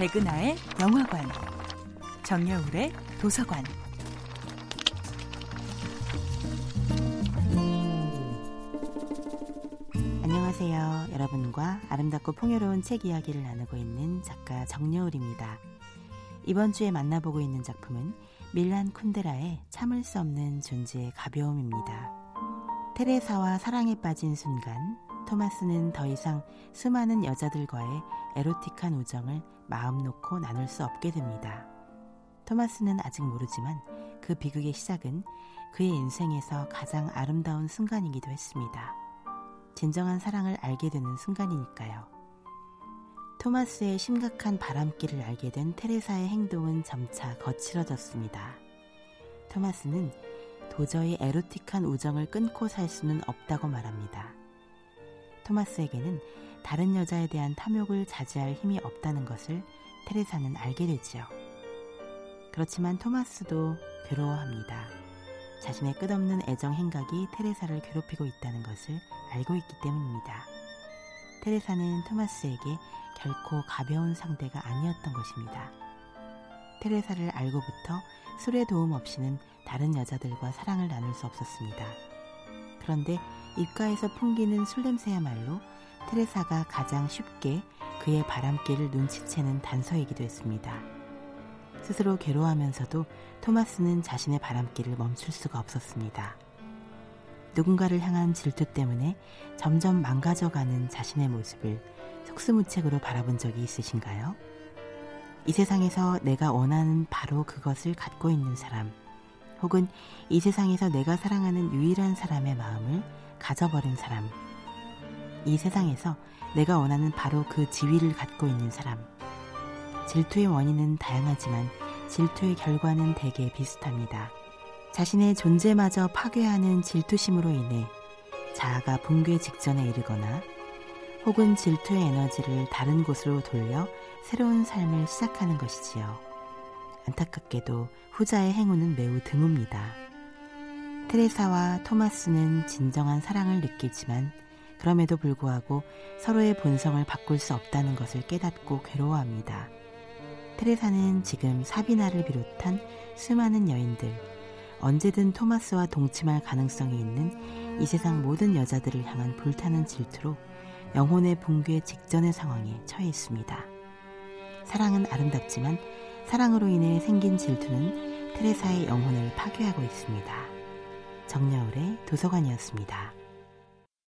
백은하의 영화관, 정여울의 도서관. 안녕하세요. 여러분과 아름답고 풍요로운 책 이야기를 나누고 있는 작가 정여울입니다. 이번 주에 만나보고 있는 작품은 밀란 쿤데라의 참을 수 없는 존재의 가벼움입니다. 테레사와 사랑에 빠진 순간 토마스는 더 이상 수많은 여자들과의 에로틱한 우정을 마음 놓고 나눌 수 없게 됩니다. 토마스는 아직 모르지만 그 비극의 시작은 그의 인생에서 가장 아름다운 순간이기도 했습니다. 진정한 사랑을 알게 되는 순간이니까요. 토마스의 심각한 바람길을 알게 된 테레사의 행동은 점차 거칠어졌습니다. 토마스는 도저히 에로틱한 우정을 끊고 살 수는 없다고 말합니다. 토마스에게는 다른 여자에 대한 탐욕을 자제할 힘이 없다는 것을 테레사는 알게 되지요. 그렇지만 토마스도 괴로워합니다. 자신의 끝없는 애정 행각이 테레사를 괴롭히고 있다는 것을 알고 있기 때문입니다. 테레사는 토마스에게 결코 가벼운 상대가 아니었던 것입니다. 테레사를 알고부터 술의 도움 없이는 다른 여자들과 사랑을 나눌 수 없었습니다. 그런데 입가에서 풍기는 술 냄새야말로 테레사가 가장 쉽게 그의 바람길을 눈치채는 단서이기도 했습니다. 스스로 괴로워하면서도 토마스는 자신의 바람길을 멈출 수가 없었습니다. 누군가를 향한 질투 때문에 점점 망가져가는 자신의 모습을 속수무책으로 바라본 적이 있으신가요? 이 세상에서 내가 원하는 바로 그것을 갖고 있는 사람, 혹은 이 세상에서 내가 사랑하는 유일한 사람의 마음을 가져버린 사람, 이 세상에서 내가 원하는 바로 그 지위를 갖고 있는 사람. 질투의 원인은 다양하지만 질투의 결과는 대개 비슷합니다. 자신의 존재마저 파괴하는 질투심으로 인해 자아가 붕괴 직전에 이르거나 혹은 질투의 에너지를 다른 곳으로 돌려 새로운 삶을 시작하는 것이지요. 안타깝게도 후자의 행운은 매우 드뭅니다. 테레사와 토마스는 진정한 사랑을 느끼지만 그럼에도 불구하고 서로의 본성을 바꿀 수 없다는 것을 깨닫고 괴로워합니다. 테레사는 지금 사비나를 비롯한 수많은 여인들, 언제든 토마스와 동침할 가능성이 있는 이 세상 모든 여자들을 향한 불타는 질투로 영혼의 붕괴 직전의 상황에 처해 있습니다. 사랑은 아름답지만 사랑으로 인해 생긴 질투는 테레사의 영혼을 파괴하고 있습니다. 정여울의 도서관이었습니다.